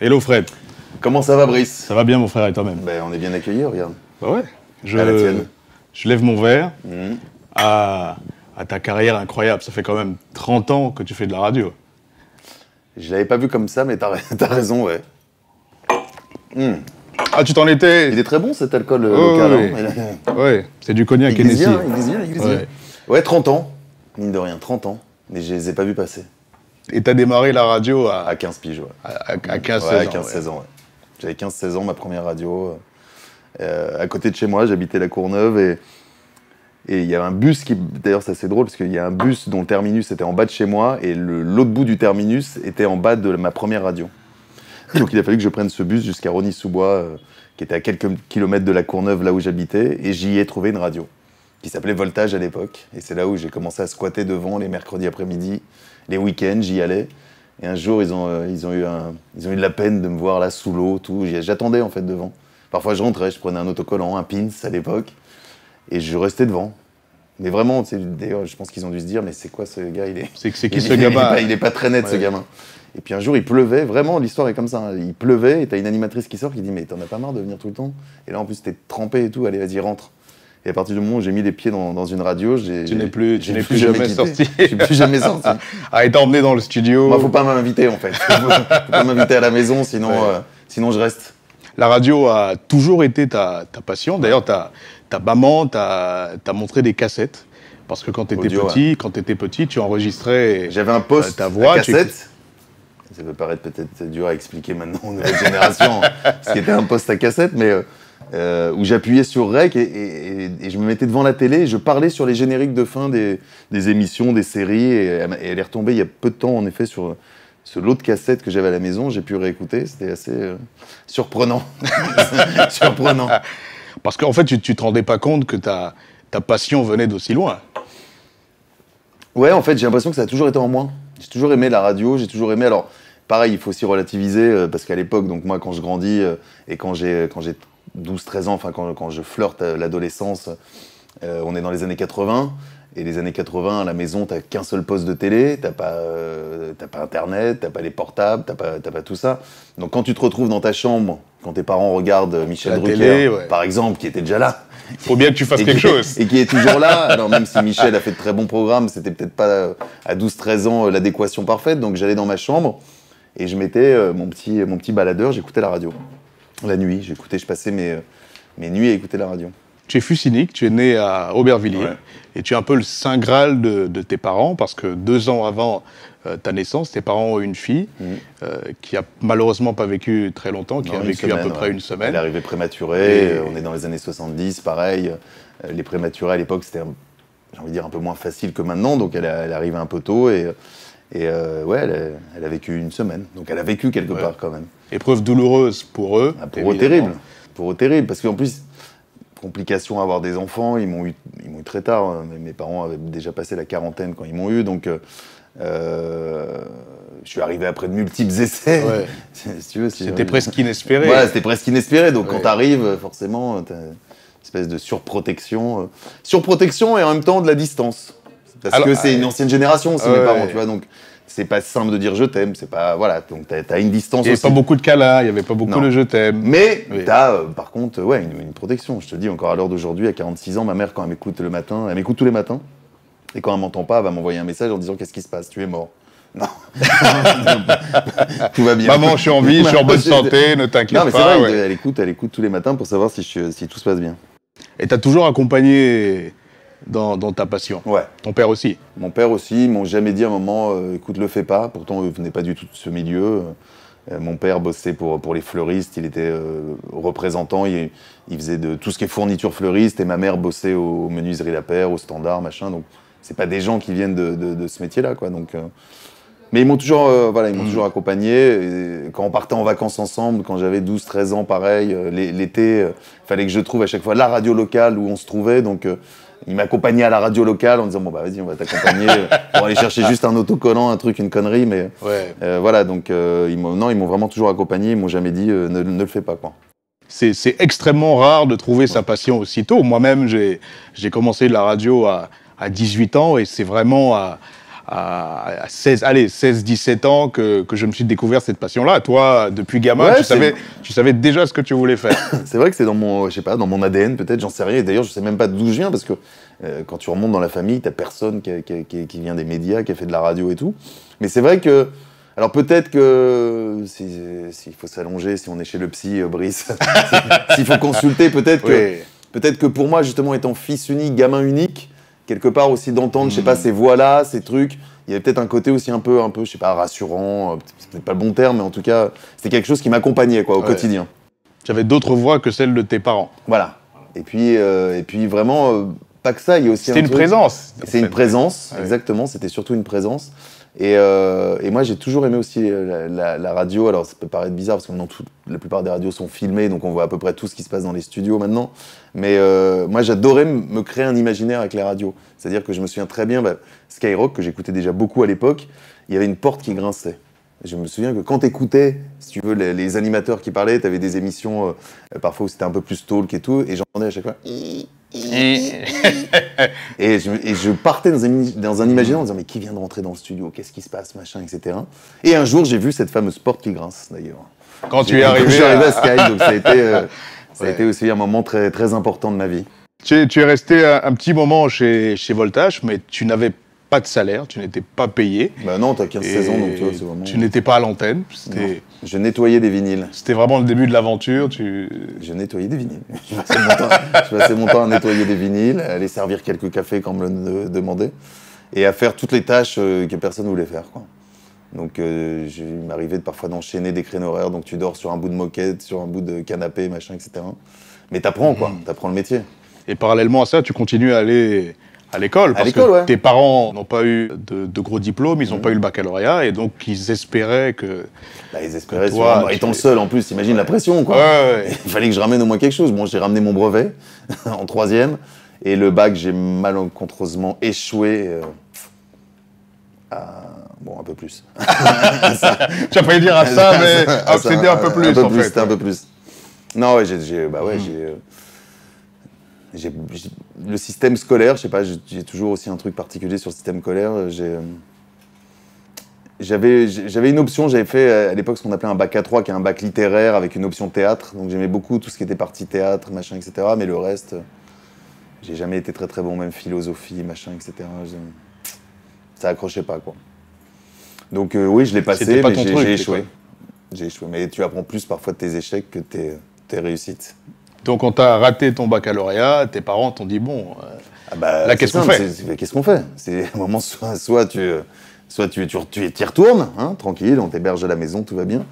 Hello Fred. Comment ça va, Brice? Ça va bien, mon frère, et toi-même? Ben, On est bien accueillis, regarde. Bah ouais. Je, À la tienne. je lève mon verre Mhm. à, à ta carrière incroyable. Ça fait quand même 30 ans que tu fais de la radio. Je l'avais pas vu comme ça, mais t'as t'as raison, ouais. Ah, tu t'en étais Il est très bon cet alcool euh, Oh, local. oui. hein. Ouais, c'est du cognac glisse Hennessy. glisse bien. Ouais. Ouais, 30 ans. Mine de rien, 30 ans. Mais je les ai pas vus passer. Et t'as démarré la radio à, À 15 piges, ouais. à, à 15 ouais, à 16 ans. 15-16 ans, ouais. J'avais 15-16 ans, ma première radio. euh, à côté de chez moi, j'habitais la Courneuve et et il y avait un bus qui. D'ailleurs, c'est assez drôle parce qu'il y a un bus dont le terminus était en bas de chez moi et l'autre bout du terminus était en bas de ma première radio. Donc il a fallu que je prenne ce bus jusqu'à Rony-sous-Bois, euh, qui était à quelques kilomètres de la Courneuve, là où j'habitais, et j'y ai trouvé une radio qui s'appelait Voltage à l'époque. Et c'est là où j'ai commencé à squatter devant les mercredis après-midi, les week-ends, j'y allais. Et un jour, ils ont, euh, ils, ont eu un- ils ont eu de la peine de me voir là sous l'eau, tout. J'attendais en fait devant. Parfois, je rentrais, je prenais un autocollant, un pins à l'époque, et je restais devant. Mais vraiment, d'ailleurs, je pense qu'ils ont dû se dire, mais c'est quoi ce gars Il est, C'est c'est qui il- ce gamin Il est pas très net, ce gamin. Et puis un jour, il pleuvait, vraiment, l'histoire est comme ça. hein. Il pleuvait, et t'as une animatrice qui sort qui dit Mais t'en as pas marre de venir tout le temps? Et là, en plus, t'es trempé et tout, allez, vas-y, rentre. Et à partir du moment où j'ai mis les pieds dans, dans une radio, j'ai. Tu n'es plus- tu n'es plus jamais sorti. Je suis plus jamais sorti. Ah, et t'as emmené dans le studio. Moi, faut pas m'inviter, en fait. Faut, faut pas m'inviter à la maison, sinon, Ouais. euh, sinon je reste. La radio a toujours été ta, ta passion. D'ailleurs, ta, ta maman t'a montré des cassettes. Parce que quand tu étais petit, quand t'étais petit, tu enregistrais. J'avais un poste ta voix, à tu cassette. Ça peut paraître peut-être dur à expliquer maintenant aux nouvelles générations, ce qui était un poste à cassette, mais euh, euh, où j'appuyais sur REC et, et- et- et je me mettais devant la télé et je parlais sur les génériques de fin des, des émissions, des séries. Et, elle est retombée il y a peu de temps, en effet, sur ce lot de cassettes que j'avais à la maison. J'ai pu réécouter. C'était assez euh, surprenant. surprenant. Parce qu'en fait, tu, tu te rendais pas compte que ta, ta passion venait d'aussi loin. Ouais, en fait, j'ai l'impression que ça a toujours été en moi. J'ai toujours aimé la radio, j'ai toujours aimé. Alors, pareil, il faut aussi relativiser, euh, parce qu'à l'époque, donc moi, quand je grandis euh, et quand j'ai 12-13 ans, enfin, quand, quand je flirte à l'adolescence, euh, on est dans les années 80. Et les années 80, à la maison, t'as qu'un seul poste de télé, t'as pas, euh, t'as pas Internet, t'as pas les portables, t'as pas, t'as pas tout ça. Donc quand tu te retrouves dans ta chambre, quand tes parents regardent euh, Michel La Drucker, télé, ouais. par exemple, qui était déjà là, Faut bien que tu fasses quelque qui, chose. Et qui est toujours là. Alors même si Michel a fait de très bons programmes, c'était peut-être pas à 12-13 ans l'adéquation parfaite. Donc j'allais dans ma chambre et je mettais euh, mon, petit, mon petit baladeur, j'écoutais la radio. La nuit, j'écoutais, je passais mes, euh, mes nuits à écouter la radio. Tu es fucinique, tu es né à Aubervilliers Ouais. et tu es un peu le saint graal de, de tes parents parce que deux ans avant euh, ta naissance, tes parents ont eu une fille Mhm. euh, qui a malheureusement pas vécu très longtemps, qui Non, a vécu à peu près une semaine. Elle est arrivée prématurée, Et- on est dans les années 70, pareil. Les prématurés à l'époque, c'était, un- j'ai envie de dire, un peu moins facile que maintenant. Donc elle, est- elle est arrivée un peu tôt et, et euh, ouais, elle a, elle a vécu une semaine. Donc elle a vécu quelque Ouais. part quand même. Épreuve douloureuse pour eux. Ah, pour eux, terrible. Pour eux, terrible. Parce qu'en plus, complication à avoir des enfants, ils m'ont eu, ils m'ont eu très tard. hein. Mes, parents avaient déjà passé la quarantaine quand ils m'ont eu. Donc, euh, euh, je suis arrivé après de multiples essais. Ouais. si tu veux, si- C'était presque inespéré. Voilà, c'était presque inespéré. Donc, Ouais. quand t'arrives, forcément, t'as une espèce de surprotection. euh, surprotection et en même temps de la distance. Parce Alors, que c'est une euh, ancienne génération aussi, mes parents, tu vois. Donc, c'est pas simple de dire je t'aime. C'est pas. Voilà. Donc, t'as as une distance Il n'y avait pas beaucoup de câlins, il n'y avait pas beaucoup Non. de je t'aime. Mais Oui. t'as, euh, par contre, ouais, une, une protection. Je te dis, encore à l'heure d'aujourd'hui, à 46 ans, ma mère, quand elle m'écoute le matin, elle m'écoute tous les matins. Et quand elle m'entend pas, elle va m'envoyer un message en disant Qu'est-ce qui se passe? Tu es mort. Non. Tout va bien. Maman, je suis en vie, je suis en bonne santé, ne t'inquiète mais c'est pas. vrai, ouais. elle, écoute, elle écoute tous les matins pour savoir si, je- si tout se passe bien. Et tu as toujours accompagné dans, dans ta passion. Ouais. Ton père aussi. Mon père aussi, ils m'ont jamais dit à un moment, euh, écoute, le fais pas. Pourtant, eux venaient pas du tout de ce milieu. Euh, mon père bossait pour, pour les fleuristes, il était euh, représentant, il, il faisait de tout ce qui est fourniture fleuriste, et ma mère bossait aux menuiseries La Paire, au standard, machin. Donc, c'est pas des gens qui viennent de, de- de ce métier-là, quoi. Donc, euh, mais ils m'ont toujours, voilà, ils m'ont toujours accompagné. Et quand on partait en vacances ensemble, quand j'avais 12-13 ans, pareil, l'é- l'été, il fallait que je trouve à chaque fois la radio locale où on se trouvait. Donc, ils m'accompagnaient à la radio locale en disant bon bah vas-y, on va t'accompagner pour aller chercher juste un autocollant, un truc, une connerie. Mais Ouais. euh, voilà, donc euh, ils m'ont, non, ils m'ont vraiment toujours accompagné. Ils m'ont jamais dit euh, ne, ne le fais pas quoi. C'est extrêmement rare de trouver sa passion aussitôt. Moi-même, j'ai j'ai commencé la radio à, à 18 ans et c'est vraiment à, à, à 16, allez, 16, 17 ans que, que je me suis découvert cette passion-là. Toi, depuis gamin, Ouais, tu, savais, tu savais déjà ce que tu voulais faire. C'est vrai que c'est dans mon, je sais pas, dans mon ADN peut-être, j'en sais rien. Et D'ailleurs, je sais même pas d'où je viens parce que euh, quand tu remontes dans la famille, t'as personne qui, a- qui a- qui a- qui vient des médias, qui a fait de la radio et tout. Mais c'est vrai que, alors peut-être que si- s'il faut s'allonger, si on est chez le psy, euh, Brice, s'il faut consulter, peut-être que, Oui. peut-être que pour moi justement étant fils unique, gamin unique, quelque part aussi d'entendre, je sais pas, Mm. ces voix-là, ces trucs. Il y avait peut-être un côté aussi un peu, un peu, je sais pas, rassurant. euh, C'est peut-être pas le bon terme, mais en tout cas, c'était quelque chose qui m'accompagnait quoi au Ouais. quotidien. J'avais d'autres voix que celles de tes parents. Voilà. Et puis, euh, et puis vraiment, euh, pas que ça, il y a aussi C'était un une truc- présence. en C'est une présence, Ouais. exactement. C'était surtout une présence. Et, euh, et moi, j'ai toujours aimé aussi la, la- la radio. Alors, ça peut paraître bizarre parce que maintenant, tout- la plupart des radios sont filmées, donc on voit à peu près tout ce qui se passe dans les studios maintenant. Mais euh, moi, j'adorais me créer un imaginaire avec les radios. C'est-à-dire que je me souviens très bien, bah, Skyrock, que j'écoutais déjà beaucoup à l'époque, il y avait une porte qui grinçait. Je me souviens que quand t'écoutais, si tu veux, les, les animateurs qui parlaient, t'avais des émissions euh, parfois où c'était un peu plus talk et tout, et j'entendais à chaque fois. Et je, et je partais dans un, dans un imaginaire en disant mais qui vient de rentrer dans le studio, qu'est-ce qui se passe, machin, etc. Et un jour j'ai vu cette fameuse porte qui grince d'ailleurs. Quand tu es arrivé, je suis arrivé à- à Sky, donc ça a été, euh, ça a Ouais. été aussi un moment très, très important de ma vie. tu, es, tu es resté un, un petit moment chez, chez Voltage, mais tu n'avais pas de salaire, tu n'étais pas payé. Bah non, t'as 15-16 ans donc tu vois, c'est vraiment. tu n'étais pas à l'antenne. C'était Je nettoyais des vinyles. c'était vraiment le début de l'aventure. Tu... Je nettoyais des vinyles. Je passais, mon temps, je passais mon temps à nettoyer des vinyles, à aller servir quelques cafés quand on me le demandait, et à faire toutes les tâches euh, que personne voulait faire. Quoi. Donc, euh, je- il m'arrivait parfois d'enchaîner des créneaux horaires, donc tu dors sur un bout de moquette, sur un bout de canapé, machin, etc. Mais t'apprends, quoi. Mm. T'apprends le métier. Et parallèlement à ça, tu continues à aller à l'école. parce que ouais. Tes parents n'ont pas eu de, de gros diplômes, ils n'ont Mhm. pas eu le baccalauréat, et donc ils espéraient que. Là, ils espéraient, Que toi, tu- étant le seul en plus, imagine la pression, quoi. Ouais, ouais. Il fallait que je ramène au moins quelque chose. Bon, j'ai ramené mon brevet en troisième. Et le bac, j'ai malencontreusement échoué. euh, à- Bon, un peu plus. Tu as failli dire à ça, mais ça, c'était un peu plus, en fait. C'était un peu plus. Non, ouais, j'ai, j'ai- bah ouais, j'ai, euh, le système scolaire, je sais pas, j'ai, toujours aussi un truc particulier sur le système scolaire. J'ai, euh, j'avais, une option, j'avais fait euh, à l'époque ce qu'on appelait un bac A3, qui est un bac littéraire avec une option théâtre. Donc j'aimais beaucoup tout ce qui était partie théâtre, machin, etc. Mais le reste, euh, j'ai jamais été très très bon, même philosophie, machin, etc. Ça accrochait pas, quoi. Donc euh, oui, je l'ai passé, mais j'ai, échoué. J'ai échoué. Mais tu apprends plus parfois de tes échecs que de tes, tes réussites. Donc on t'a raté ton baccalauréat, tes parents t'ont dit bon, euh, Ah bah, Là, qu'est-ce qu'on fait Qu'est-ce qu'on fait C'est un moment, soit, soit tu soit tu, tu, tu y retournes, hein, tranquille, on t'héberge à la maison, tout va bien.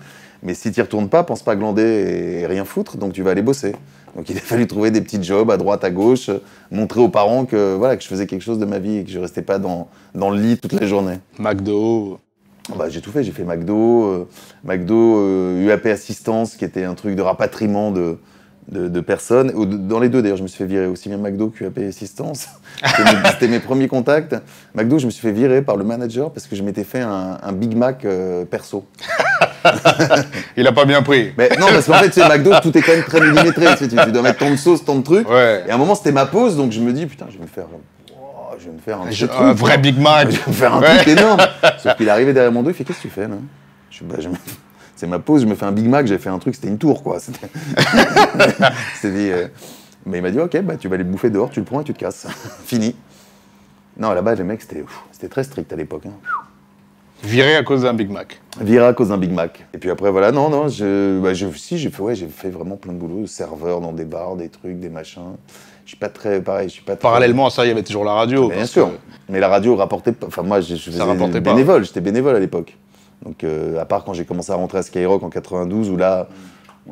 Mais si tu retournes pas, pense pas glander et rien foutre, donc tu vas aller bosser. Donc il a fallu trouver des petits jobs à droite, à gauche, euh, montrer aux parents que, voilà, que je faisais quelque chose de ma vie et que je restais pas dans, dans le lit toute la journée. McDo. Bah, j'ai tout fait, j'ai fait McDo, euh, McDo, euh, UAP Assistance, qui était un truc de rapatriement de, de, de personnes. Ou de- Dans les deux, d'ailleurs, je me suis fait virer aussi bien McDo qu'UAP Assistance. C'était mes, premiers contacts. McDo, je me suis fait virer par le manager parce que je m'étais fait un, un Big Mac euh, perso. Il a pas bien pris. Mais non, parce qu'en fait, tu sais, McDo, tout est quand même très millimétré. Tu, tu- dois mettre tant de sauce, tant de trucs. Ouais. Et à un moment, c'était ma pause, donc je me dis, putain, je vais me faire, oh, je vais me faire un, Je- petit un truc, vrai. Big Mac. Je vais me faire un Ouais. truc énorme. Sauf qu'il est arrivé derrière mon dos, il fait Qu'est-ce que tu fais là? Je, bah, je me- C'est ma pause, je me fais un Big Mac, j'ai fait un truc, c'était une tour quoi. C'était- dit, euh, Mais il m'a dit Ok, bah, tu vas aller le bouffer dehors, tu le prends et tu te casses. Fini. Non, là-bas, les mecs, c'était très strict à l'époque. hein. Viré à cause d'un Big Mac. Viré à cause d'un Big Mac. Et puis après, voilà, non, non, je, bah, je- si, j'ai fait, ouais, j'ai fait vraiment plein de boulot, serveur dans des bars, des trucs, des machins. Je suis pas très, pareil, je suis pas très- Parallèlement à ça, il y avait toujours la radio. Bien sûr. que- Mais la radio rapportait pas. Enfin, moi, je je faisais rapportait pas. bénévole. J'étais bénévole à l'époque. Donc, euh, à part quand j'ai commencé à rentrer à Skyrock en 92, où là,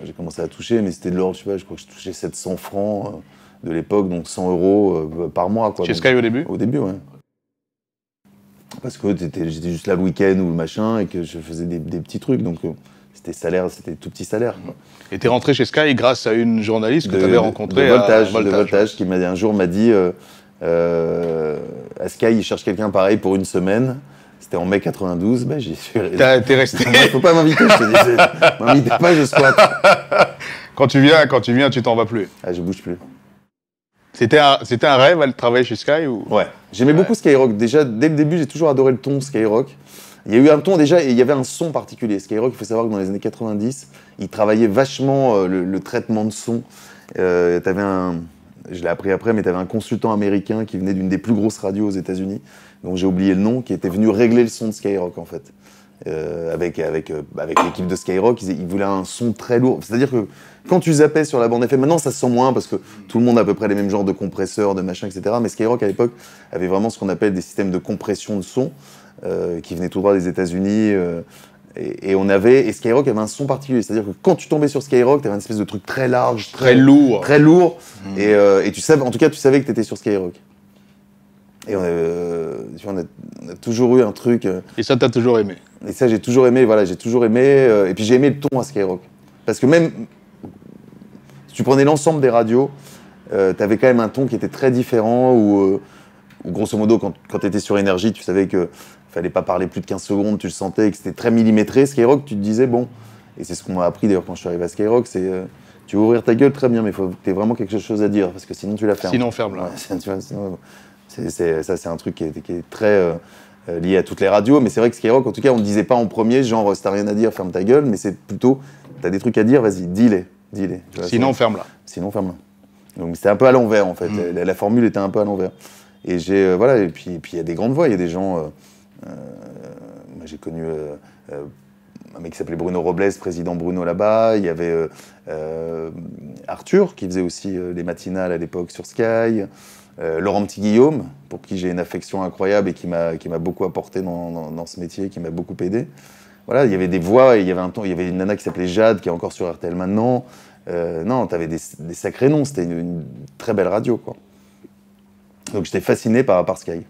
j'ai commencé à toucher, mais c'était de l'ordre, je sais pas, je crois que je touchais 700 francs euh, de l'époque, donc 100 euros euh, par mois. Quoi. Chez Donc, Sky au début Au début, ouais. Parce que j'étais juste là le week-end ou le machin, et que je faisais des, des petits trucs. Donc, c'était salaire, c'était tout petit salaire. quoi. Et t'es rentré chez Sky grâce à une journaliste que tu avais de- rencontrée de à voltage, de Voltage. voltage qui m'a un jour m'a dit à Sky il cherche quelqu'un pareil pour une semaine c'était en mai 92 ben j'y suis T'as- T'es resté. Moi, faut pas m'inviter je m'invitez pas je squatte quand tu viens, quand tu viens, tu t'en vas plus. ah, je bouge plus C'était un, c'était un rêve, elle travailler chez Sky ou... Ouais. J'aimais beaucoup Skyrock. Déjà, dès le début, j'ai toujours adoré le ton Skyrock. Il y a eu un ton déjà, et il y avait un son particulier. Skyrock, il faut savoir que dans les années 90, il travaillait vachement euh, le, le traitement de son. Euh, t'avais un, je l'ai appris après, mais tu avais un consultant américain qui venait d'une des plus grosses radios aux États-Unis, dont j'ai oublié le nom, qui était venu régler le son de Skyrock en fait. Euh, avec avec, euh, avec l'équipe de Skyrock, ils, ils voulaient un son très lourd. C'est-à-dire que quand tu zappais sur la bande FM, maintenant ça se sent moins parce que tout le monde a à peu près les mêmes genres de compresseurs, de machins, etc. Mais Skyrock à l'époque avait vraiment ce qu'on appelle des systèmes de compression de son euh, qui venaient tout droit des États-Unis. euh, et, et on avait et Skyrock avait un son particulier, c'est-à-dire que quand tu tombais sur Skyrock, tu avais une espèce de truc très large, Très lourd. très lourd. Et, euh, et tu savais, en tout cas, tu savais que tu étais sur Skyrock. Et on a, euh, tu vois, on, a, on a toujours eu un truc. euh, Et ça, t'as toujours aimé. et ça, j'ai toujours aimé. Voilà, j'ai toujours aimé. euh, et puis j'ai aimé le ton à Skyrock. Parce que même si tu prenais l'ensemble des radios, tu avais quand même un ton qui était très différent. Où, euh, où, grosso modo, quand, quand tu étais sur énergie, tu savais que fallait pas parler plus de 15 secondes, tu le sentais, que c'était très millimétré. Skyrock, tu te disais, bon, et c'est ce qu'on m'a appris d'ailleurs quand je suis arrivé à Skyrock, c'est euh, tu veux ouvrir ta gueule très bien, mais il faut que tu aies vraiment quelque chose à dire, parce que sinon tu la fermes. Sinon, ferme là. Ouais, c'est- c'est- ça, c'est un truc qui est, qui est très euh, euh, lié à toutes les radios, mais c'est vrai que Skyrock, en tout cas, on ne disait pas en premier, genre, si t'as rien à dire, ferme ta gueule, mais c'est plutôt, t'as des trucs à dire, vas-y, dis-les. Tu vois, Sinon, c'est- ferme là. sinon ferme-la. Donc c'était un peu à l'envers en fait. Mm. La, la formule était un peu à l'envers. Et j'ai euh, voilà et puis il y a des grandes voix. Il y a des gens. euh, euh, moi, j'ai connu euh, euh, un mec qui s'appelait Bruno Robles, président Bruno là-bas. Il y avait euh, euh, Arthur qui faisait aussi euh, les matinales à l'époque sur Sky. Euh, Laurent Petit Guillaume, pour qui j'ai une affection incroyable et qui m'a beaucoup apporté dans, dans- dans ce métier, qui m'a beaucoup aidé. Voilà, il y avait des voix, il y avait un temps, il y avait une nana qui s'appelait Jade, qui est encore sur RTL maintenant. Euh, non, tu avais des, des sacrés noms, c'était une, une très belle radio, quoi. Donc j'étais fasciné par, par Sky.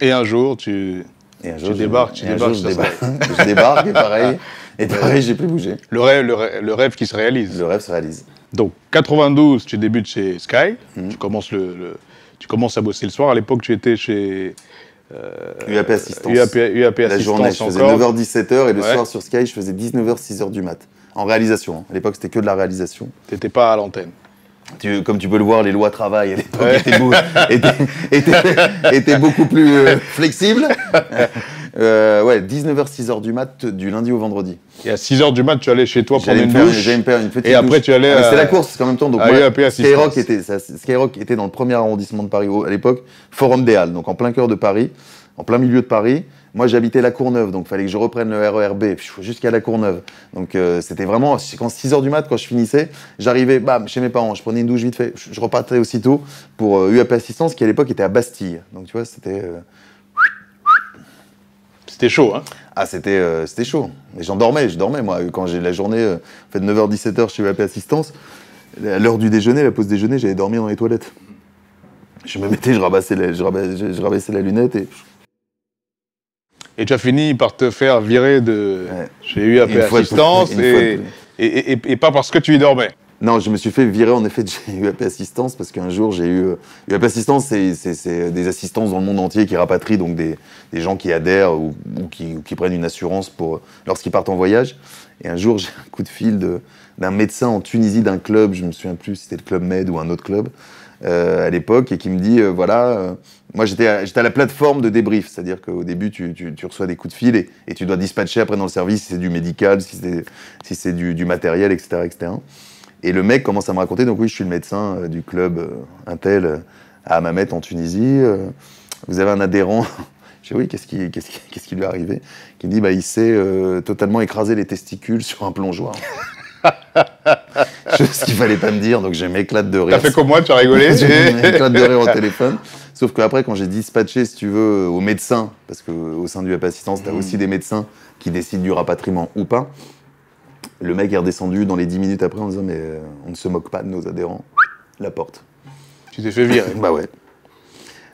Et un jour, tu. Et un Tu jour, je- débarques, tu débarques je, débarque, je débarque, et pareil, et pareil, j'ai plus bougé. Le rêve, le rêve, le rêve qui se réalise. Le rêve se réalise. Donc, 92, tu débutes chez Sky. Mhm. Tu, commences le, le- tu commences à bosser le soir. À l'époque, tu étais chez UAP Assistance. UAP, UAP La Assistance journée, je faisais encore. 9h-17h, et le Ouais. soir sur Sky, je faisais 19h, 6h du mat. En réalisation. hein. À l'époque, c'était que de la réalisation. T'étais pas à l'antenne. Tu- comme tu peux le voir, les lois travail à l'époque Ouais. étaient, beau- étaient- étaient- étaient beaucoup plus euh, flexibles. Euh, ouais, 19h, 6h du mat, du lundi au vendredi. Et à 6h du mat, tu allais chez toi prendre une douche. j'allais me faire une petite Et après, douche. tu allais Ah, C'était la course, qu'en même temps, donc à moi. Skyrock, était, ça- Skyrock était dans le premier arrondissement de Paris à l'époque, Forum des Halles, donc en plein cœur de Paris, en plein milieu de Paris. Moi, j'habitais la Courneuve, donc il fallait que je reprenne le RERB jusqu'à la Courneuve. Donc euh, c'était vraiment, quand 6 h du mat, quand je finissais, j'arrivais bam, chez mes parents, je prenais une douche vite fait, je, je repartais aussitôt pour euh, UAP Assistance, qui à l'époque était à Bastille. Donc tu vois, c'était. euh, C'était chaud, hein ah, c'était euh, c'était chaud. Mais j'en dormais, je dormais, moi. Quand j'ai la journée, euh, en fait, 9h-17h chez UAP Assistance, à l'heure du déjeuner, la pause déjeuner, j'allais dormir dans les toilettes. Je me mettais, je rabassais la, je rabaissais, je- je rabaissais la lunette et. Et tu as fini par te faire virer de Ouais. chez UAP Assistance et- et- et pas parce que tu y dormais. Non, je me suis fait virer en effet de UAP Assistance parce qu'un jour j'ai eu. euh, UAP Assistance, c'est- des assistances dans le monde entier qui rapatrient donc des, des gens qui adhèrent ou, ou qui, ou qui prennent une assurance pour lorsqu'ils partent en voyage. Et un jour j'ai un coup de fil d'un médecin en Tunisie d'un club, je me souviens plus si c'était le club Med ou un autre club euh, à l'époque, et qui me dit euh, voilà, euh, moi j'étais à, à la plateforme de débrief, c'est-à-dire qu'au début tu, tu- reçois des coups de fil et, et tu dois dispatcher après dans le service si c'est du médical, si c'est si du, du matériel, etc., etc. Et le mec commence à me raconter, donc oui, je suis le médecin euh, du club euh, Intel euh, à Hammamet en Tunisie. vous avez un adhérent. Je dis oui, qu'est-ce qui, qu'est-ce qui, qu'est-ce qui lui est arrivé? Qui dit, bah, il s'est totalement écrasé les testicules sur un plongeoir. Chose qu'il fallait pas me dire, donc je m'éclate de rire. T'as fait comme moi, tu as rigolé. Je m'éclate de rire au téléphone. Sauf qu'après, quand j'ai dispatché, si tu veux, aux médecins, parce qu'au sein du app assistance, tu as Mhm. aussi des médecins qui décident du rapatriement ou pas, le mec est redescendu dans les 10 minutes après en disant Mais euh, on ne se moque pas de nos adhérents. La porte. tu t'es fait virer. Bah ouais.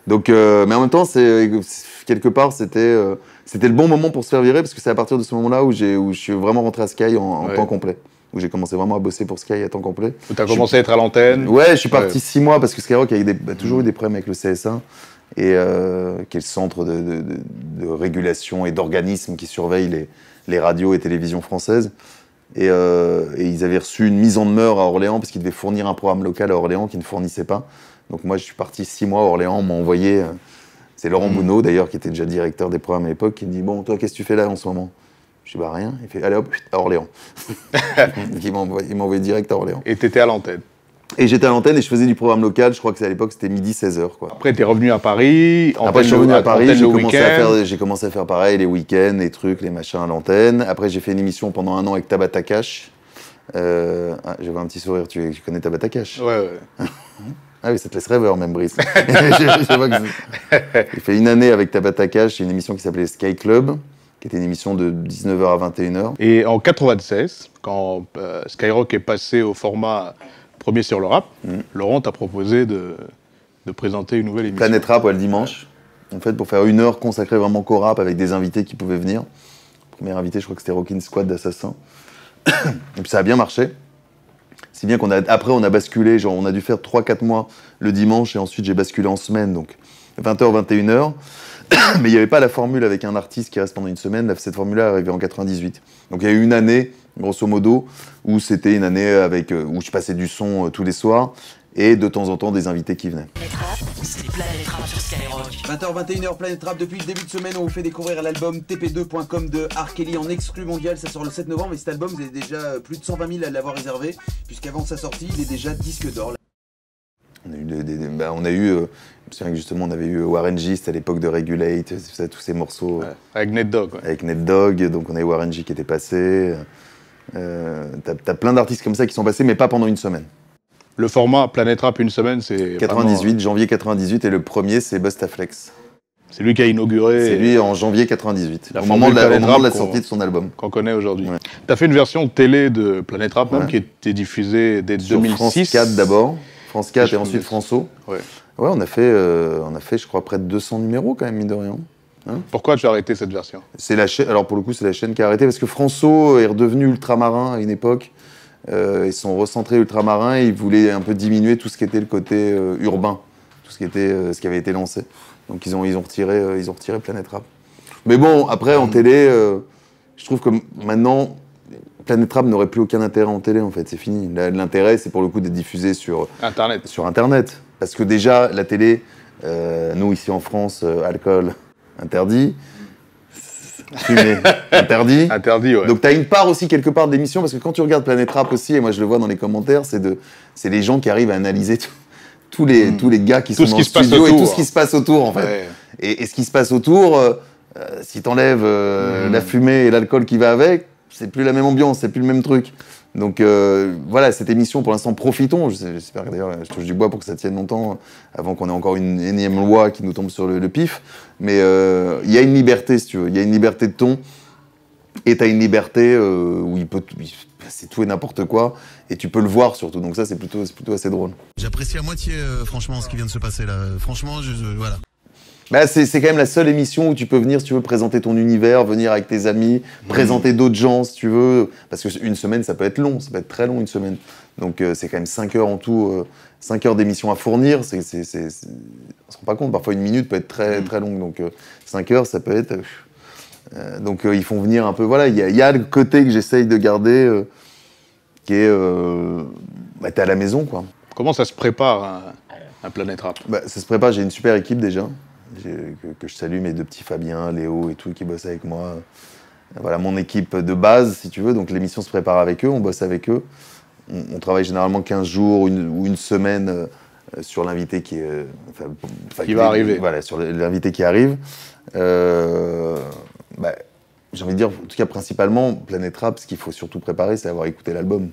Donc, euh, mais en même temps, c'est quelque part, c'était euh, c'était le bon moment pour se faire virer parce que c'est à partir de ce moment-là où j'ai où je suis vraiment rentré à Sky en, en Ouais. temps complet, où j'ai commencé vraiment à bosser pour Sky à temps complet. Tu as Je- commencé à être à l'antenne. Ouais, je suis parti Ouais. six mois parce que Skyrock a, des- a toujours eu des problèmes avec le CSA, et, euh, qui est le centre de, de- de- de régulation et d'organisme qui surveille les, les radios et télévisions françaises. Et, euh, et ils avaient reçu une mise en demeure à Orléans parce qu'ils devaient fournir un programme local à Orléans qu'ils ne fournissaient pas. Donc moi, je suis parti six mois à Orléans, on m'a envoyé. euh, c'est Laurent Mm. Bounot, d'ailleurs, qui était déjà directeur des programmes à l'époque, qui me dit Bon, toi, qu'est-ce que tu fais là en ce moment? Je dis Bah rien. Il fait Allez hop, à Orléans. Donc, il m'a envoyé, direct à Orléans. Et t'étais à l'antenne. Et j'étais à l'antenne et je faisais du programme local. Je crois que c'est à l'époque, c'était midi 16h. Quoi. Après, t'es revenu à Paris. Après, je suis revenu à Paris, j'ai commencé, à faire- j'ai commencé à faire pareil, les week-ends, les trucs, les machins à l'antenne. Après, j'ai fait une émission pendant un an avec Tabata Cash. Euh, ah, je vois un petit sourire, tu, tu connais Tabata Cash Ouais, ouais. Ah oui, ça te laisse rêveur même, Brice. Je- je vois que c'est- Il fait une année avec Tabata Cash, une émission qui s'appelait Sky Club, qui était une émission de 19h à 21h. Et en 96, quand euh, Skyrock est passé au format premier sur le rap, Mm. Laurent t'a proposé de, de présenter une nouvelle émission. Planète Rap, ouais, le dimanche. En fait, pour faire une heure consacrée vraiment qu'au rap avec des invités qui pouvaient venir. Premier invité, je crois que c'était Rockin' Squad d'Assassin. Et puis ça a bien marché. Si bien qu'on a, après, on a basculé, genre, on a dû faire 3-4 mois le dimanche et ensuite j'ai basculé en semaine, donc 20h, 21h. Mais il n'y avait pas la formule avec un artiste qui reste pendant une semaine. Cette formule-là est arrivée en 98. Donc il y a eu une année, grosso modo, où c'était une année avec, euh, où je passais du son euh, tous les soirs et de temps en temps des invités qui venaient. Planète Rap, c'est les planètes rap sur Skyrock. 20h, 21h, Planète Rap. Depuis le début de semaine, on vous fait découvrir l'album TP2.com de R. Kelly en exclu mondial. Ça sort le 7 novembre et cet album, vous avez déjà euh, plus de 120 000 à l'avoir réservé, puisqu'avant sa sortie, il est déjà disque d'or. On a eu, des- des- des- bah, on a eu euh, je me souviens que justement, on avait eu Warren G, c'était à l'époque de Regulate, tous ces morceaux Ouais, avec Ned ouais. avec Ned Dogg, donc on a eu Warren G qui était passé. Euh, T'as plein d'artistes comme ça qui sont passés, mais pas pendant une semaine. Le format Planète Rap une semaine, c'est. 98, vraiment- janvier 98, et le premier, c'est Bustaflex. C'est lui qui a inauguré. C'est lui en janvier 98, La au moment de la, formule au moment de la Planète Rap sortie de son album. qu'on connaît aujourd'hui. Ouais. Tu as fait une version télé de Planète Rap même qui était diffusée dès Sur 2006. France 4 d'abord, France 4 Je et ensuite pense- François. Ouais. Ouais, on a fait, euh, on a fait, je crois, près de 200 numéros quand même, mine de rien. Pourquoi tu as arrêté cette version? C'est la chaîne. Alors pour le coup, c'est la chaîne qui a arrêté parce que François est redevenu ultramarin à une époque. Euh, ils sont recentrés ultramarin et ils voulaient un peu diminuer tout ce qui était le côté euh, urbain, tout ce qui était, euh, ce qui avait été lancé. Donc ils ont, ils ont retiré, euh, ils ont retiré Planète Rap. Mais bon, après en télé, je trouve que maintenant Planète Rap n'aurait plus aucun intérêt en télé en fait. C'est fini. L'intérêt, c'est pour le coup d'être diffusé sur Internet. sur Internet. Parce que déjà, la télé, nous ici en France, alcool interdit, fumer interdit. Interdit, ouais. Donc tu as une part aussi quelque part d'émission, parce que quand tu regardes Planète Rap aussi, et moi je le vois dans les commentaires, c'est de, c'est les gens qui arrivent à analyser tout- tous, les, tous les gars qui Hmm. Tout sont dans le studio et tout ce qui se passe autour en fait. Ouais. Et, et ce qui se passe autour, euh, euh, si t'enlèves euh, Mhm. la fumée et l'alcool qui va avec, c'est plus la même ambiance, c'est plus le même truc. Donc euh, voilà, cette émission, pour l'instant, profitons. Je- J'espère d'ailleurs, je touche du bois pour que ça tienne longtemps, euh, avant qu'on ait encore une énième loi qui nous tombe sur le, pif. Mais euh, il y a une liberté, si tu veux. Il y a une liberté de ton. Et tu as une liberté euh, où il peut, c'est tout et n'importe quoi. Et tu peux le voir surtout. Donc ça, c'est plutôt, plutôt assez drôle. J'apprécie à moitié, franchement, ce qui vient de se passer là. Franchement, je- voilà. Bah, c'est quand même la seule émission où tu peux venir, si tu veux, présenter ton univers, venir avec tes amis, Mmh. présenter d'autres gens, si tu veux. Parce que une semaine, ça peut être long, ça peut être très long une semaine. Donc euh, c'est quand même 5 heures en tout, 5 heures d'émission à fournir. C'est- c'est- On se rend pas compte, parfois une minute peut être très, Mmh. très longue. Donc 5 heures, ça peut être. euh, euh, donc euh, ils font venir un peu. Voilà, il y, a- il y a le côté que j'essaye de garder euh, qui est. Euh, bah, t'es à la maison, quoi. Comment ça se prépare un, un Planète Rap? Bah, ça se prépare, j'ai une super équipe déjà, que, que je salue, mes deux petits Fabien, Léo et tout, qui bossent avec moi. Voilà mon équipe de base, si tu veux, donc l'émission se prépare avec eux, on bosse avec eux. On, on travaille généralement 15 jours une- ou une semaine euh, sur l'invité qui, est, euh, enfin, enfin, Qui va arriver. Voilà, sur l'invité qui arrive. Euh, bah, j'ai envie de dire, en tout cas principalement, Planète Rap, ce qu'il faut surtout préparer, c'est avoir écouté l'album.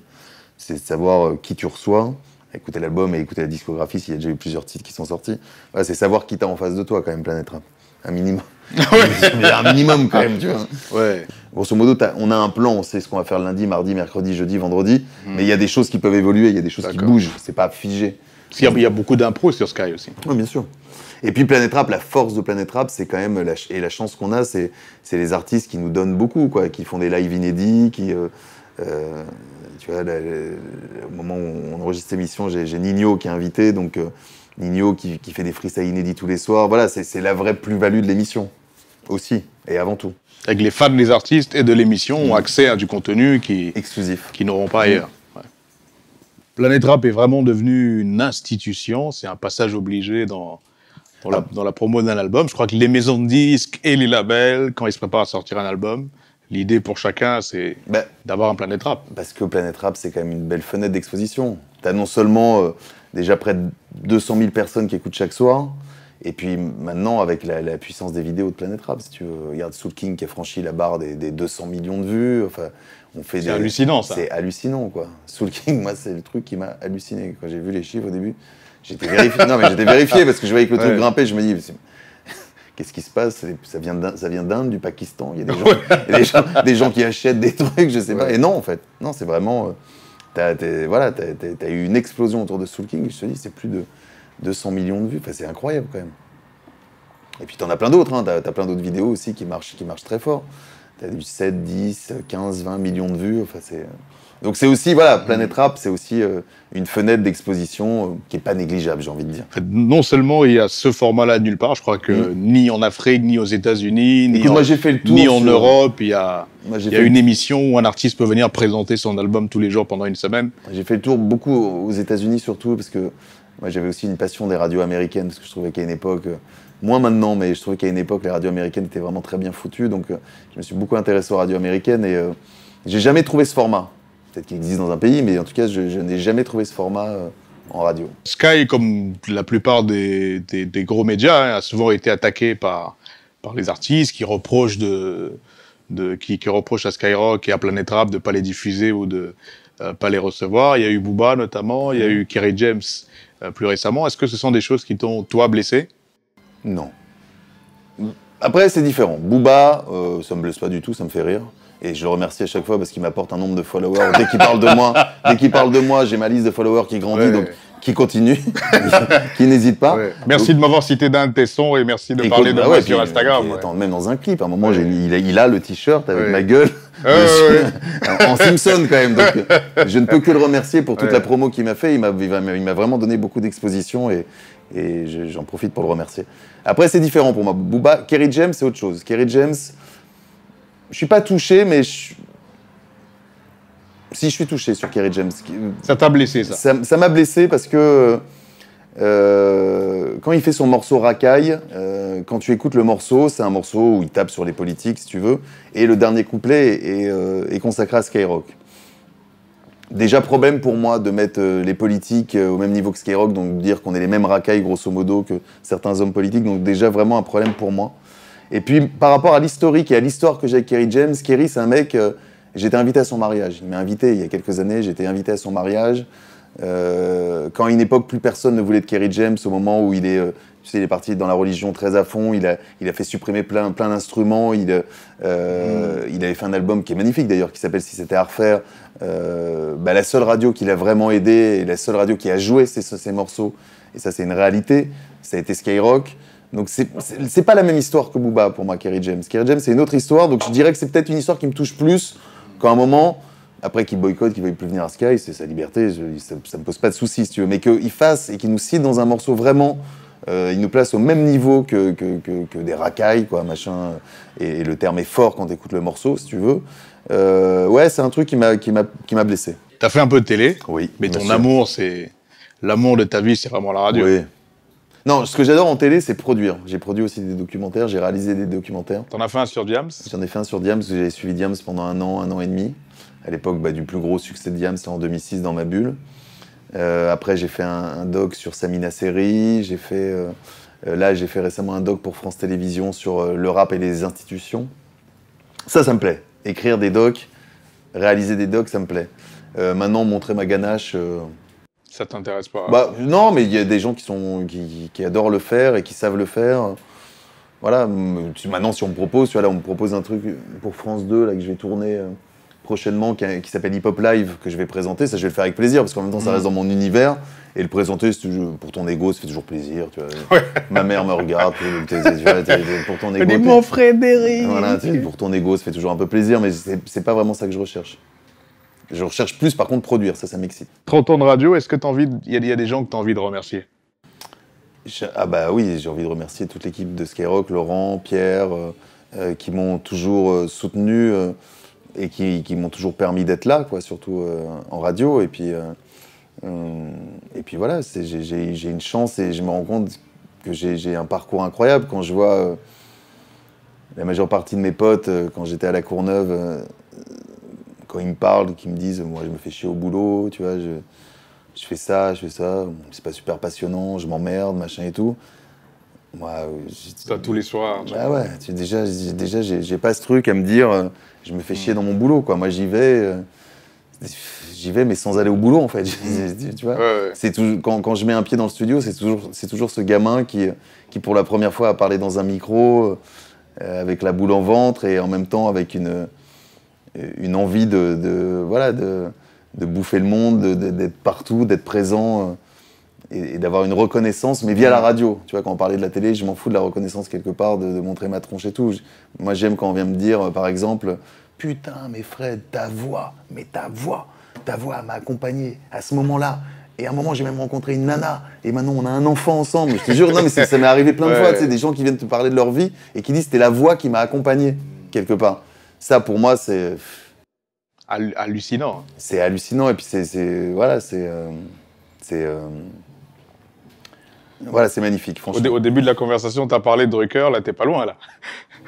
C'est savoir euh, qui tu reçois, écouter l'album et écouter la discographie s'il y a déjà eu plusieurs titres qui sont sortis. Voilà, c'est savoir qui t'as en face de toi quand même, Planète Rap. Un minimum. Un minimum quand même, tu vois. Ouais. Grosso modo, on a un plan, on sait ce qu'on va faire lundi, mardi, mercredi, jeudi, vendredi, mais il y a des choses qui peuvent évoluer, il y a des choses qui bougent, c'est pas figé. Parce qu'il y a- il y, a beaucoup d'impro sur Sky aussi. Oui, bien sûr. Et puis Planète Rap, la force de Planète Rap, c'est quand même, la, et la chance qu'on a, c'est c'est les artistes qui nous donnent beaucoup, quoi, qui font des lives inédits, qui... euh, euh, tu vois, là, le- au moment où on enregistre cette émission, j'ai Nino qui est invité, donc euh, Nino qui, qui fait des freestyles inédits tous les soirs. Voilà, c'est la vraie plus-value de l'émission, aussi, et avant tout. Avec les fans des artistes et de l'émission ont accès à du contenu qui, Exclusif. qui n'auront pas ailleurs. Ouais. Planète Rap est vraiment devenu une institution. C'est un passage obligé dans, dans, la, dans la promo d'un album. Je crois que les maisons de disques et les labels, quand ils se préparent à sortir un album, l'idée pour chacun, c'est Bah, d'avoir un Planète Rap. Parce que Planète Rap, c'est quand même une belle fenêtre d'exposition. T'as non seulement euh, déjà près de 200 000 personnes qui écoutent chaque soir, et puis maintenant, avec la, la puissance des vidéos de Planète Rap, si tu veux, regarde Soul King qui a franchi la barre des, des 200 millions de vues. Enfin, on fait C'est des- hallucinant, ça. C'est hallucinant, quoi. Soul King, moi, c'est le truc qui m'a halluciné. Quand j'ai vu les chiffres au début, j'étais vérifié. non, mais j'étais vérifié parce que je voyais que le truc grimpait. Je me dis, qu'est-ce qui se passe? Ça vient d'Inde, ça vient d'Inde, du Pakistan. Il y a des gens, il y a des gens, des gens qui achètent des trucs, je sais pas. Et non, en fait, non, c'est vraiment. euh, T'as, voilà, t'as, t'as- t'as eu une explosion autour de Soul King. Je te dis, c'est plus de 200 millions de vues. Enfin, c'est incroyable quand même. Et puis t'en as plein d'autres. Hein. T'as, t'as plein d'autres vidéos aussi qui marchent, qui marchent très fort. T'as du 7, 10, 15, 20 millions de vues. Enfin, c'est... Donc c'est aussi, voilà, Planet Rap, c'est aussi euh, une fenêtre d'exposition euh, qui est pas négligeable, j'ai envie de dire. Non seulement il y a ce format-là nulle part, je crois que Mm. ni en Afrique, ni aux États-Unis, ni, en, moi j'ai fait le tour. ni en sur- Europe, il y a, Moi, j'ai il y a fait- une émission où un artiste peut venir présenter son album tous les jours pendant une semaine. J'ai fait le tour beaucoup aux États-Unis surtout parce que moi j'avais aussi une passion des radios américaines parce que je trouvais qu'à une époque, euh, moins maintenant, mais je trouvais qu'à une époque les radios américaines étaient vraiment très bien foutues. Donc je me suis beaucoup intéressé aux radios américaines et j'ai jamais trouvé ce format. Peut-être qu'il existe dans un pays, mais en tout cas je, je n'ai jamais trouvé ce format euh, en radio. Sky, comme la plupart des, des- des gros médias, hein, a souvent été attaqué par, par les artistes qui reprochent, de, de, qui, qui reprochent à Skyrock et à Planet Rap de ne pas les diffuser ou de ne pas les recevoir. Il y a eu Booba notamment, il y a eu Kerry James euh, plus récemment. Est-ce que ce sont des choses qui t'ont, toi, blessé? Non. Après, c'est différent. Booba, euh, ça me blesse pas du tout, ça me fait rire. Et je le remercie à chaque fois parce qu'il m'apporte un nombre de followers. Dès qu'il parle de moi, dès qu'il parle de moi, j'ai ma liste de followers qui grandit, Ouais. donc qui continue, qui n'hésite pas. Merci de m'avoir cité d'un de tes sons et merci de Écoute, parler de bah moi sur Instagram. puis, ouais. attends, même dans un clip, à un moment, il, a, il a le t-shirt avec Ouais. ma gueule en Simpson quand même. Donc, je ne peux que le remercier pour toute Ouais. la promo qu'il m'a fait. Il m'a, vraiment donné beaucoup d'exposition et, et je- j'en profite pour le remercier. Après, c'est différent pour moi. Booba, Kerry James, c'est autre chose. Kerry James, je suis pas touché, mais je... si je suis touché sur Kerry James. Ça t'a blessé, ça. Ça m'a blessé parce que euh, quand il fait son morceau racaille, euh, quand tu écoutes le morceau, c'est un morceau où il tape sur les politiques, si tu veux, et le dernier couplet est, euh, est consacré à Skyrock. Déjà problème pour moi de mettre euh, les politiques euh, au même niveau que Skyrock, donc dire qu'on est les mêmes racailles grosso modo que certains hommes politiques, donc déjà vraiment un problème pour moi. Et puis par rapport à l'historique et à l'histoire que j'ai avec Kerry James, Kerry c'est un mec, euh, j'étais invité à son mariage, il m'a invité il y a quelques années, j'étais invité à son mariage, euh, quand à une époque plus personne ne voulait de Kerry James, au moment où il est, euh, tu sais, il est parti dans la religion très à fond, il a, il a fait supprimer plein, plein d'instruments, il, euh, euh, il avait fait un album qui est magnifique d'ailleurs, qui s'appelle Si c'était à refaire. Bah, la seule radio qui l'a vraiment aidé, et la seule radio qui a joué ces, ces morceaux, et ça c'est une réalité, ça a été Skyrock. Donc c'est- pas la même histoire que Booba pour moi, Kerry James. Kerry James c'est une autre histoire, donc je dirais que c'est peut-être une histoire qui me touche plus qu'à un moment, après qu'il boycotte, qu'il veuille plus venir à Sky, c'est sa liberté, je- ça, ça me pose pas de soucis si tu veux, mais qu'il fasse et qu'il nous cite dans un morceau vraiment, euh, il nous place au même niveau que, que, que- que des racailles, quoi, machin, et, le terme est fort quand tu écoutes le morceau, si tu veux. Euh, ouais, c'est un truc qui m'a blessé. T'as fait un peu de télé, Oui. mais ton sûr. amour, c'est. L'amour de ta vie, c'est vraiment la radio. Oui. Non, ce que j'adore en télé, c'est produire. J'ai produit aussi des documentaires, j'ai réalisé des documentaires. T'en as fait un sur Diams? J'en ai fait un sur Diams, j'avais suivi Diams pendant un an, un an et demi. À l'époque bah, du plus gros succès de Diams, c'était en 2006 dans ma bulle. Euh, après, j'ai fait un, un doc sur Samina Seri. J'ai fait, euh, euh, là, j'ai fait récemment un doc pour France Télévisions sur euh, le rap et les institutions. Ça, ça me plaît. Écrire des docs, réaliser des docs, ça me plaît. Maintenant, montrer ma ganache. Ça t'intéresse pas bah, non, mais il y a des gens qui, sont, qui, qui adorent le faire et qui savent le faire. Voilà, maintenant, si on me propose, tu vois, là, on me propose un truc pour France 2, là, que je vais tourner euh, prochainement, qui, qui s'appelle Hip Hop Live, que je vais présenter. Ça, je vais le faire avec plaisir, parce qu'en même temps, ça Mhm. reste dans mon univers. Et le présenter, c'est toujours, pour ton ego, ça fait toujours plaisir. Tu vois. Ma mère me regarde, pour ton ego. Mon Frédéric voilà, tu sais, pour ton ego, ça fait toujours un peu plaisir, mais c'est c'est pas vraiment ça que je recherche. Je recherche plus, par contre, produire, ça, ça m'excite. 30 ans de radio, est-ce que t'as envie. de- Il y, a- il y a des gens que t'as envie de remercier? Je- Ah bah oui, j'ai envie de remercier toute l'équipe de Skyrock, Laurent, Pierre, euh, euh, qui m'ont toujours euh, soutenu euh, et qui, qui m'ont toujours permis d'être là, quoi, surtout en radio. Et puis, et puis voilà, j'ai- une chance et je me rends compte que j'ai j'ai un parcours incroyable quand je vois la majeure partie de mes potes, quand j'étais à la Courneuve, quand ils me parlent, qu'ils me disent, moi je me fais chier au boulot, tu vois, je, je fais ça, je fais ça, c'est pas super passionnant, je m'emmerde, machin et tout. Moi, Toi, tous les soirs. bah ouais, tu- déjà, j'ai- déjà j'ai pas ce truc à me dire, euh, je me fais chier dans mon boulot, quoi. Moi, j'y vais, euh, j'y vais, mais sans aller au boulot, en fait. tu vois? Ouais, ouais. c'est quand, quand je mets un pied dans le studio, c'est toujours, c'est toujours ce gamin qui, qui, pour la première fois, a parlé dans un micro, euh, avec la boule en ventre et en même temps avec une, une envie de, de- voilà, de, de bouffer le monde, de- de- d'être partout, d'être présent euh, et, et d'avoir une reconnaissance, mais via la radio. Tu vois, quand on parlait de la télé, je m'en fous de la reconnaissance quelque part, de, de montrer ma tronche et tout. Je- moi, j'aime quand on vient me dire, euh, par exemple, Putain, mais Fred, ta voix, mais ta voix, ta voix m'a accompagné à ce moment-là. Et à un moment, j'ai même rencontré une nana. Et maintenant, on a un enfant ensemble. Je te jure, non, mais ça m'est arrivé plein de Ouais. fois. Tu sais, des gens qui viennent te parler de leur vie et qui disent c'était la voix qui m'a accompagné quelque part. Ça, pour moi, c'est Hallu- hallucinant. c'est hallucinant. Et puis, c'est voilà, c'est euh, c'est euh, voilà, c'est magnifique. Au, Franchement, dé- au début de la conversation, tu as parlé de Drucker, là, t'es pas loin, là.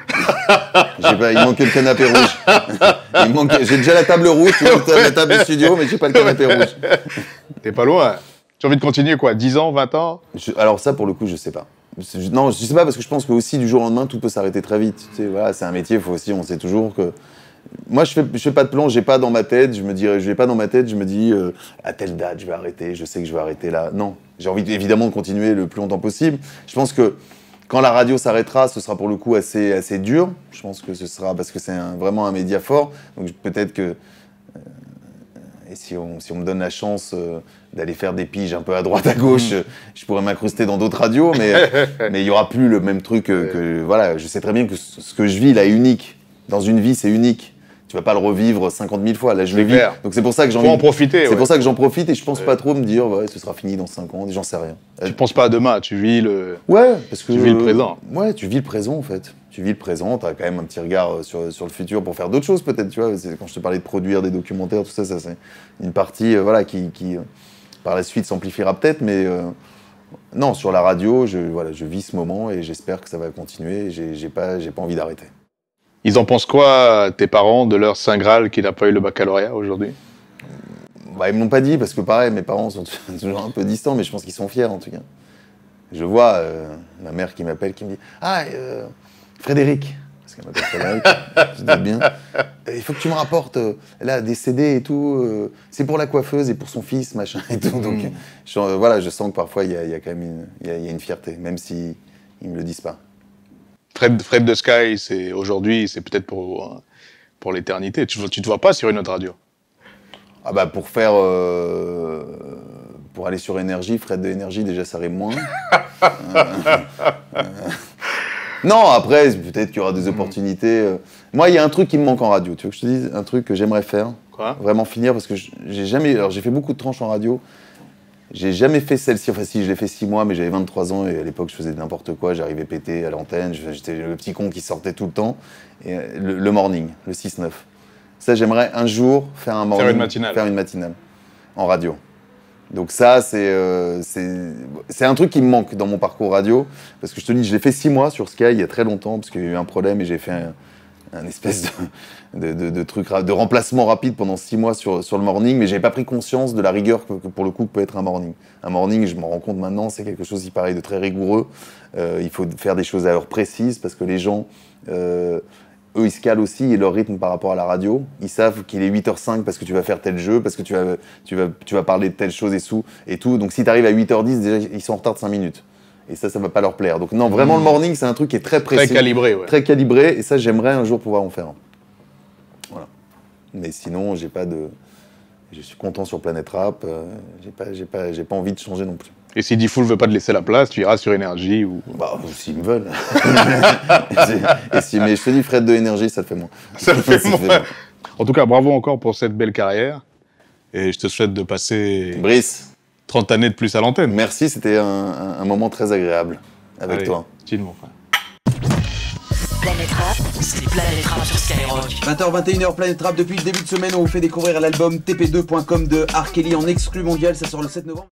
J'ai pas- il manquait le canapé rouge. Manquait- J'ai déjà la table rouge, la table du studio, mais j'ai pas le canapé rouge. T'es pas loin. As envie de continuer, quoi 10 ans, 20 ans? Je- alors ça, pour le coup, je sais pas. Non, je sais pas parce que je pense que aussi du jour au lendemain, tout peut s'arrêter très vite. Voilà, c'est un métier, faut aussi, on sait toujours que. Moi, je fais, je fais pas de plan, j'ai pas dans ma tête. Je me dirais, je vais pas dans ma tête. Je me dis euh, à telle date, je vais arrêter. Je sais que je vais arrêter là. Non, j'ai envie évidemment de continuer le plus longtemps possible. Je pense que quand la radio s'arrêtera, ce sera pour le coup assez, assez dur. Je pense que ce sera parce que c'est vraiment un média fort. Donc peut-être que et si on, si on me donne la chance euh, d'aller faire des piges un peu à droite à gauche, euh, je pourrais m'incruster dans d'autres radios, mais mais il y aura plus le même truc euh, que voilà. Je sais très bien que ce que je vis là est unique. Dans une vie, c'est unique. Tu vas pas le revivre 50 000 fois. Là, je le vis. clair. Donc c'est pour ça que j'en en profiter. C'est ouais. pour ça que j'en profite et je pense Ouais. pas trop me dire ouais, ce sera fini dans 5 ans. J'en sais rien. Euh, Tu penses pas à demain, tu vis le. Ouais, parce que Tu vis le présent. Ouais, tu vis le présent en fait. Tu vis le présent, tu as quand même un petit regard euh, sur, sur le futur pour faire d'autres choses peut-être, tu vois. Quand je te parlais de produire des documentaires, tout ça, ça c'est une partie euh, voilà, qui, qui, euh, par la suite s'amplifiera peut-être, mais euh, non, sur la radio, je, voilà, je vis ce moment et j'espère que ça va continuer j'ai pas, pas envie d'arrêter. Ils en pensent quoi, tes parents, de leur Saint Graal qui n'a pas eu le baccalauréat aujourd'hui? Bah, ils me l'ont pas dit parce que pareil, mes parents sont toujours un peu distants, mais je pense qu'ils sont fiers en tout cas. Je vois euh, ma mère qui m'appelle, qui me dit Ah, euh, Frédéric, parce qu'elle m'appelle Frédéric, je dis bien. Euh, Il faut que tu me rapportes euh, là des CD et tout. euh, c'est pour la coiffeuse et pour son fils, machin et tout. Donc Mm. je, voilà, je sens que parfois il y, a- il y a quand même une, il y a- il y a une fierté, même si ils me le disent pas. Fred, Fred de Sky, c'est aujourd'hui, c'est peut-être pour, pour l'éternité. Tu, tu te vois pas sur une autre radio? Ah bah pour faire euh, pour aller sur énergie, Fred de énergie déjà ça rime moins. Euh, euh, non après peut-être qu'il y aura des opportunités. euh. Moi il y a un truc qui me manque en radio. Tu veux que je te dise un truc que j'aimerais faire, Quoi? Vraiment finir parce que j'ai jamais. Alors j'ai fait beaucoup de tranches en radio. J'ai jamais fait celle-ci. Enfin si je l'ai fait six mois mais j'avais 23 ans et à l'époque je faisais n'importe quoi. J'arrivais pété à l'antenne. J'étais le petit con qui sortait tout le temps. Et euh, le, le morning, le 6-9. Ça j'aimerais un jour faire un morning. une matinale. Faire une matinale en radio. Donc ça, c'est euh, c'est un truc qui me manque dans mon parcours radio. Parce que je te dis, je l'ai fait six mois sur Sky il y a très longtemps, parce qu'il y a eu un problème et j'ai fait un, espèce de, de, truc, de remplacement rapide pendant six mois sur, sur le morning, mais j'avais pas pris conscience de la rigueur que, pour le coup peut être un morning. Un morning, je m'en rends compte maintenant, c'est quelque chose qui paraît de très rigoureux. Euh, il faut faire des choses à heure précise, parce que les gens... euh, eux, ils se calent aussi et leur rythme par rapport à la radio. Ils savent qu'il est 8h05 parce que tu vas faire tel jeu, parce que tu vas, tu vas, tu vas parler de telle chose et, sous, et tout. Donc si tu arrives à 8h10, déjà, ils sont en retard de 5 minutes. Et ça, ça va pas leur plaire. Donc non, vraiment, le morning, c'est un truc qui est très Très précis, calibré, ouais. très calibré. Et ça, j'aimerais un jour pouvoir en faire un. Voilà. Mais sinon, j'ai pas de... Je suis content sur Planète Rap. euh, j'ai pas, j'ai pas, j'ai pas envie de changer non plus. Et si Diffoul veut pas te laisser la place, tu iras sur énergie ou. Bah, s'ils me veulent. et si, mais je te dis, Fred de énergie, ça le fait moins. Ça le fait moins. En tout cas, bravo encore pour cette belle carrière. Et je te souhaite de passer Brice, 30 années de plus à l'antenne. merci, c'était un, moment très agréable avec Allez, toi. Tine, mon frère. Planète Rap, c'est Planète Rap sur Skyrock. 20h, 21h, Planète Rap. Depuis le début de semaine, on vous fait découvrir l'album TP2.com de R. Kelly en exclu mondial. Ça sort le 7 novembre.